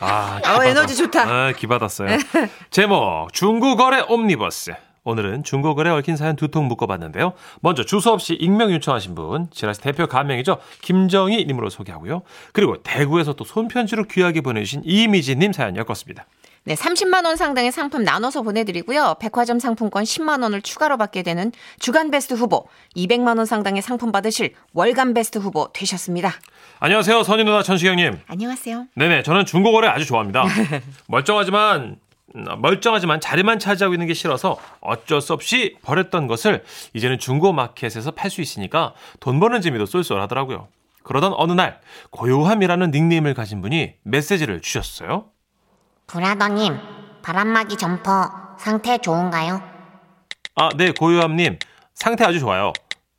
아, 어, 에너지 좋다. 아, 기받았어요. 제목 중고거래 옴니버스. 오늘은 중고거래 얽힌 사연 두 통 묶어봤는데요. 먼저 주소 없이 익명 요청하신 분, 지라시 대표 가명이죠. 김정희 님으로 소개하고요. 그리고 대구에서 또 손편지로 귀하게 보내주신 이미지 님 사연 엮었습니다. 네, 30만 원 상당의 상품 나눠서 보내드리고요. 백화점 상품권 10만 원을 추가로 받게 되는 주간 베스트 후보, 200만 원 상당의 상품 받으실 월간 베스트 후보 되셨습니다. 안녕하세요. 선희 누나 천식영님. 안녕하세요. 네네, 저는 중고거래 아주 좋아합니다. 멀쩡하지만 음, 멀쩡하지만 자리만 차지하고 있는 게 싫어서 어쩔 수 없이 버렸던 것을 이제는 중고 마켓에서 팔 수 있으니까 돈 버는 재미도 쏠쏠하더라고요. 그러던 어느 날 고요함이라는 닉네임을 가진 분이 메시지를 주셨어요. 브라더님, 바람막이 점퍼 상태 좋은가요? 아, 네, 고요함님 상태 아주 좋아요.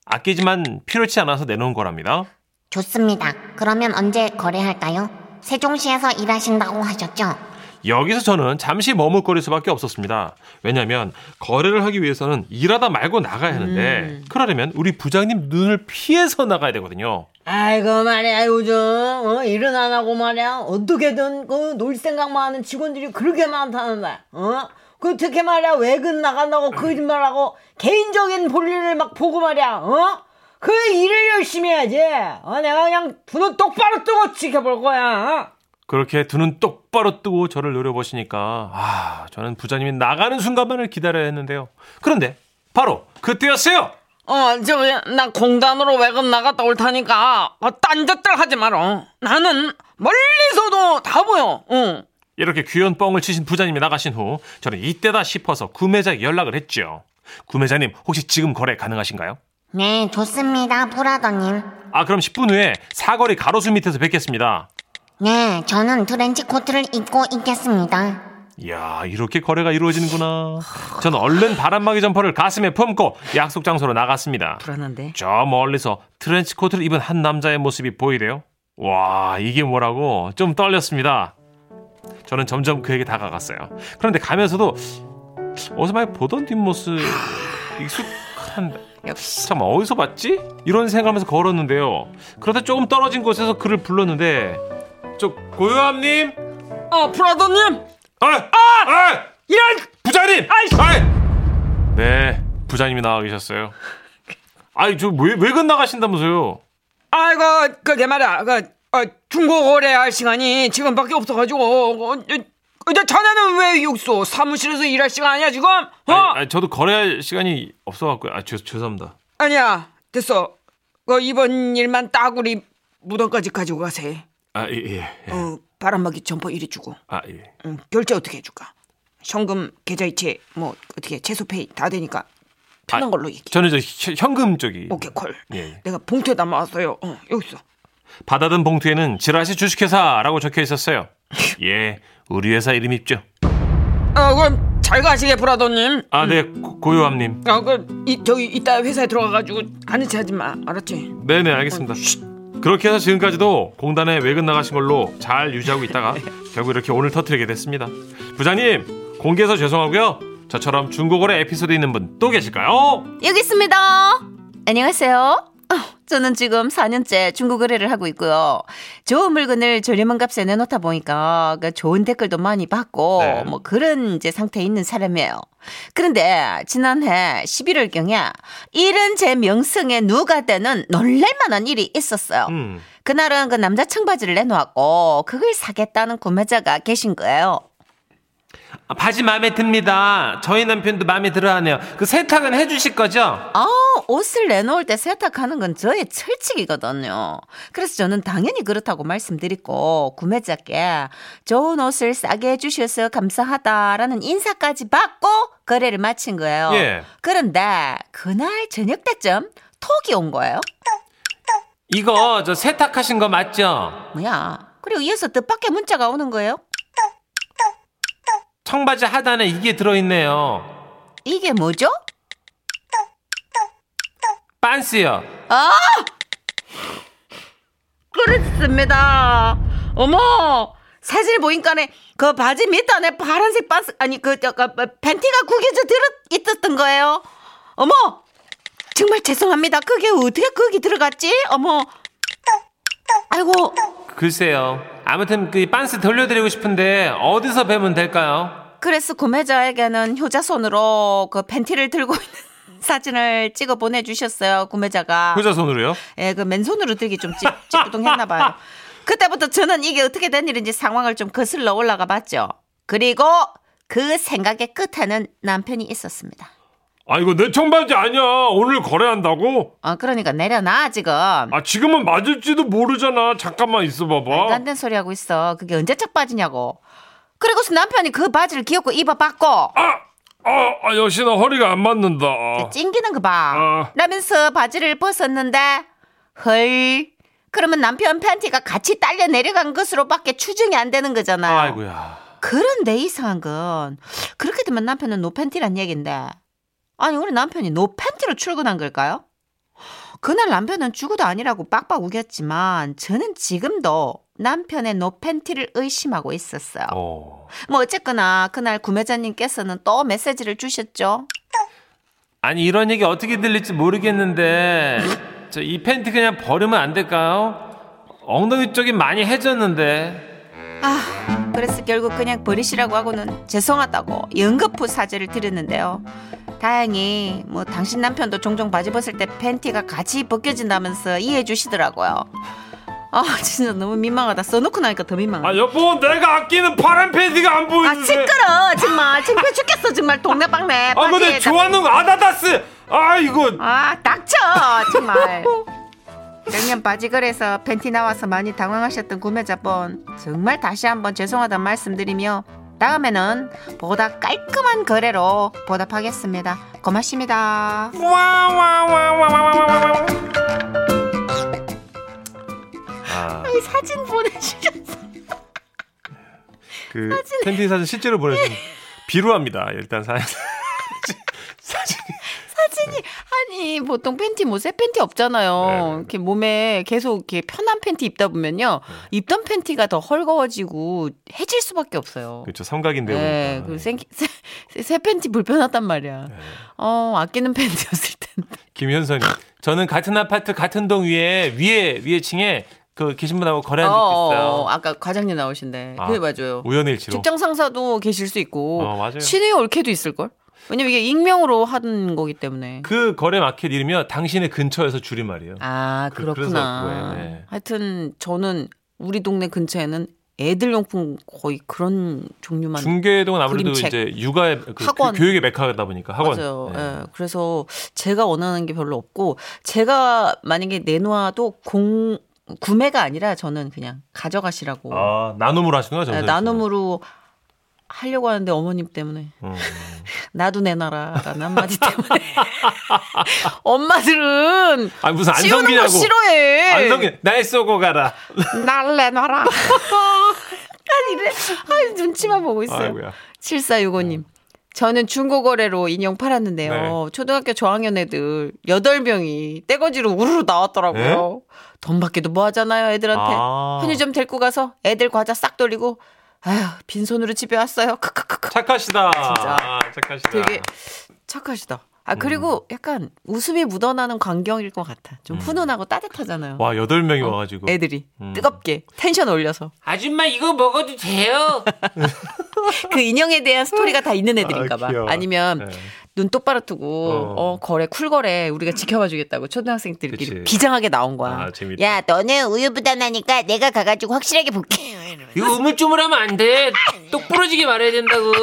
아끼지만 필요치 않아서 내놓은 거랍니다. 좋습니다. 그러면 언제 거래할까요? 세종시에서 일하신다고 하셨죠? 여기서 저는 잠시 머뭇거릴 수밖에 없었습니다. 왜냐하면 거래를 하기 위해서는 일하다 말고 나가야 하는데 그러려면 우리 부장님 눈을 피해서 나가야 되거든요. 아이고 말이야 요즘 어, 일은 안 하고 말이야 어떻게든 그놀 생각만 하는 직원들이 그렇게 많다는데 어? 그 특히 말이야 외근 나간다고 거짓말하고 개인적인 볼일을 막 보고 말이야 어? 그 일을 열심히 해야지 어, 내가 그냥 분은 똑바로 뜨고 지켜볼 거야 어? 그렇게 두 눈 똑바로 뜨고 저를 노려보시니까 아 저는 부장님이 나가는 순간만을 기다려야 했는데요. 그런데 바로 그때였어요. 어저나 공단으로 외근 나갔다 올 테니까 어, 딴짓들 하지 마라 나는 멀리서도 다 보여 응. 이렇게 귀여운 뻥을 치신 부장님이 나가신 후 저는 이때다 싶어서 구매자에게 연락을 했죠. 구매자님 혹시 지금 거래 가능하신가요? 네, 좋습니다, brother님. 아 그럼 10분 후에 사거리 가로수 밑에서 뵙겠습니다. 네, 저는 트렌치 코트를 입고 있겠습니다. 이야 이렇게 거래가 이루어지는구나. 저는 얼른 바람막이 점퍼를 가슴에 품고 약속 장소로 나갔습니다. 불안한데. 저 멀리서 트렌치 코트를 입은 한 남자의 모습이 보이대요. 와 이게 뭐라고 좀 떨렸습니다. 저는 점점 그에게 다가갔어요. 그런데 가면서도 어디서 많이 보던 뒷모습 익숙한데 역시. 잠깐 어디서 봤지? 이런 생각하면서 걸었는데요. 그러다 조금 떨어진 곳에서 그를 불렀는데 저 고요함님, 아 브라더님 아, 아, 이런 부장님, 아이, 네, 부장님이 나와 계셨어요. 아이 저왜 외근 나가신다면서요? 아이고 그게 말이야 그 어, 중고 거래 할 시간이 지금밖에 없어가지고 어, 어, 어, 자네는 왜 여기서 사무실에서 일할 시간 아니야 지금? 어? 아니, 아니, 저도 거래할 시간이 없어갖고요. 아 죄, 죄송합니다. 아니야 됐어 그 이번 일만 따구리 무덤까지 가지고 가세 아 예, 예. 예. 어, 바람막이 점퍼 이리 주고 아 예. 응, 결제 어떻게 해줄까 현금 계좌이체 뭐 어떻게 채소페이 다 되니까 편한 아, 걸로 얘기 저는 저 현- 현금 쪽이 오케이 콜 예. 내가 봉투에 담아왔어요 어, 여기 있어 받아든 봉투에는 지라시 주식회사라고 적혀 있었어요. 예, 우리 회사 이름 있죠. 아 그럼 잘 가시게 브라더님 아, 네, 고- 고요함님. 아, 그, 이, 저기, 이따 회사에 들어가가지고, 아는 체 하지 마. 알았지? 네 네, 알겠습니다. 그렇게 해서 지금까지도 공단에 외근 나가신 걸로 잘 유지하고 있다가 결국 이렇게 오늘 터트리게 됐습니다. 부장님, 공개해서 죄송하고요. 저처럼 중고거래 에피소드 있는 분 또 계실까요? 여기 있습니다. 안녕하세요. 어, 저는 지금 4년째 중고 거래를 하고 있고요. 좋은 물건을 저렴한 값에 내놓다 보니까 그 좋은 댓글도 많이 받고 네. 뭐 그런 이제 상태에 있는 사람이에요. 그런데 지난해 11월경에 이런 제 명성에 누가 되는 놀랄만한 일이 있었어요. 음, 그날은 그 남자 청바지를 내놓았고 그걸 사겠다는 구매자가 계신 거예요. 아, 바지 마음에 듭니다. 저희 남편도 마음에 들어 하네요. 그 세탁은 해 주실 거죠? 아, 옷을 내놓을 때 세탁하는 건 저의 철칙이거든요. 그래서 저는 당연히 그렇다고 말씀드리고 구매자께 좋은 옷을 싸게 해주셔서 감사하다라는 인사까지 받고 거래를 마친 거예요. 예. 그런데 그날 저녁 때쯤 톡이 온 거예요. 이거 저 세탁하신 거 맞죠? 뭐야? 그리고 이어서 뜻밖의 문자가 오는 거예요. 청바지 하단에 이게 들어있네요. 이게 뭐죠? 빤스요. 아! 그렇습니다. 어머! 사진을 보니까네 그 바지 밑단에 파란색 반스 아니 그 저, 그, 팬티가 구겨져 들어 있었던 거예요. 어머! 정말 죄송합니다. 그게 어떻게 거기 들어갔지? 어머! 아이고 글쎄요. 아무튼 그 빤스 돌려드리고 싶은데 어디서 배면 될까요? 그래서 구매자에게는 효자손으로 그 팬티를 들고 있는 사진을 찍어 보내주셨어요 구매자가 효자 손으로요? 예, 그 맨손으로 들기 좀 찌, 찌뿌둥했나 봐요. 그때부터 저는 이게 어떻게 된 일인지 상황을 좀 거슬러 올라가 봤죠. 그리고 그 생각의 끝에는 남편이 있었습니다. 아 이거 내 청바지 아니야. 오늘 거래한다고? 어, 그러니까 내려놔 지금. 아 지금은 맞을지도 모르잖아. 잠깐만 말도 있어봐봐. 안 되는 소리 하고 있어. 그게 언제적 바지냐고. 그리고서 남편이 그 바지를 귀엽고 입어봤고 아, 아, 아 여신아 허리가 안 맞는다. 아. 찡기는 거 봐. 아. 라면서 바지를 벗었는데 헐. 그러면 남편 팬티가 같이 딸려 내려간 것으로밖에 추정이 안 되는 거잖아요. 아이고야. 그런데 이상한 건 그렇게 되면 남편은 노팬티란 얘긴데 아니 우리 남편이 노 팬티로 출근한 걸까요? 그날 남편은 죽어도 아니라고 빡빡 우겼지만 저는 지금도 남편의 노 팬티를 의심하고 있었어요. 어. 뭐 어쨌거나 그날 구매자님께서는 또 메시지를 주셨죠. 아니 이런 얘기 어떻게 들릴지 모르겠는데 저 이 팬티 그냥 버리면 안 될까요? 엉덩이 쪽이 많이 해졌는데. 아, 그래서 결국 그냥 버리시라고 하고는 죄송하다고 연거푸 사죄를 드렸는데요. 다행히 뭐 당신 남편도 종종 바지 벗을 때 팬티가 같이 벗겨진다면서 이해해 주시더라고요. 아 진짜 너무 민망하다. 써놓고 나니까 더 민망하다. 아 여보 내가 아끼는 파란 팬티가 안아 보이는데. 시끄러 정말 창피해 죽겠어 정말 동네방네 아 근데 좋아하는 거 아다다스. 아 이거. 아 닥쳐 정말 작년 바지거래에서 팬티 나와서 많이 당황하셨던 구매자분 정말 다시 한번 죄송하다는 말씀드리며 다음에는 보다 깔끔한 거래로 보답하겠습니다 고맙습니다. 아, 이 사진 보내주셨어 그 팬티 사진 실제로 보내주신 비루합니다. 일단 사진. 사진. 사진이 아니 보통 팬티 뭐 새 팬티 없잖아요. 네. 이렇게 몸에 계속 이렇게 편한 팬티 입다 보면요 입던 팬티가 더 헐거워지고 해질 수밖에 없어요. 그렇죠. 삼각인데. 네. 그 새, 새, 새 팬티 불편하단 말이야. 네. 어 아끼는 팬티였을 텐데. 김현선님, 저는 같은 아파트 같은 동 위에 위에 위에 층에 그 계신 분하고 거래한 적 있어요. 아까 과장님 나오신데. 아, 그게 맞아요. 우연일치로. 직장 상사도 계실 수 있고 어, 맞아요. 신의 올케도 있을 걸. 왜냐면 이게 익명으로 하는 거기 때문에. 그 거래 마켓 이름이요. 당신의 근처에서 줄임말이에요. 아 그- 그렇구나. 그거예요, 네. 하여튼 저는 우리 동네 근처에는 애들 용품 거의 그런 종류만 중계동은 아무래도 그림책. 이제 육아의 그 학원. 교, 육의 메카다 보니까 학원. 맞아요. 네. 예. 그래서 제가 원하는 게 별로 없고 제가 만약에 내놓아도 공 구매가 아니라 저는 그냥 가져가시라고 아 나눔으로 하시는 거죠? 예, 나눔으로 하려고 하는데 어머님 때문에 음. 나도 내놔라라는 한마디 때문에 엄마들은 아 무슨 안성기냐고. 싫어해. 안성기 날 쏘고 가라. 날 내놔라. 아니 이래 아, 눈치만 보고 있어요. 아이고야. 7465님. 저는 중고거래로 인형 팔았는데요. 네. 초등학교 저학년 애들 8명이 떼거지로 우르르 나왔더라고요. 돈 받기도 뭐 하잖아요, 애들한테. 네? 아. 편의점 데리고 가서 애들 과자 싹 돌리고, 아휴, 빈손으로 집에 왔어요. 크크크크. 착하시다. 진짜. 아, 착하시다. 되게 착하시다. 아, 음. 그리고 약간 웃음이 묻어나는 광경일 것 같아. 좀 훈훈하고 따뜻하잖아요. 와 여덟 명이 어, 와가지고. 애들이 음. 뜨겁게 텐션 올려서 아줌마 이거 먹어도 돼요? 그 인형에 대한 스토리가 다 있는 애들인가 봐. 아. 아니면 네. 눈 똑바로 뜨고 어. 어, 거래 쿨거래 우리가 지켜봐 주겠다고 초등학생들끼리 그치. 비장하게 나온 거야. 아 재밌다. 야, 너는 우유부단하니까 내가 가가지고 확실하게 볼게. 이거 우물쭈물하면 안 돼. 똑 부러지게 말해야 된다고.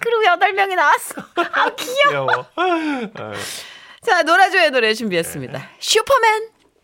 그리고 여덟 명이 나왔어. 아 귀여워. 귀여워. 자 노라조의 노래 준비했습니다. 슈퍼맨.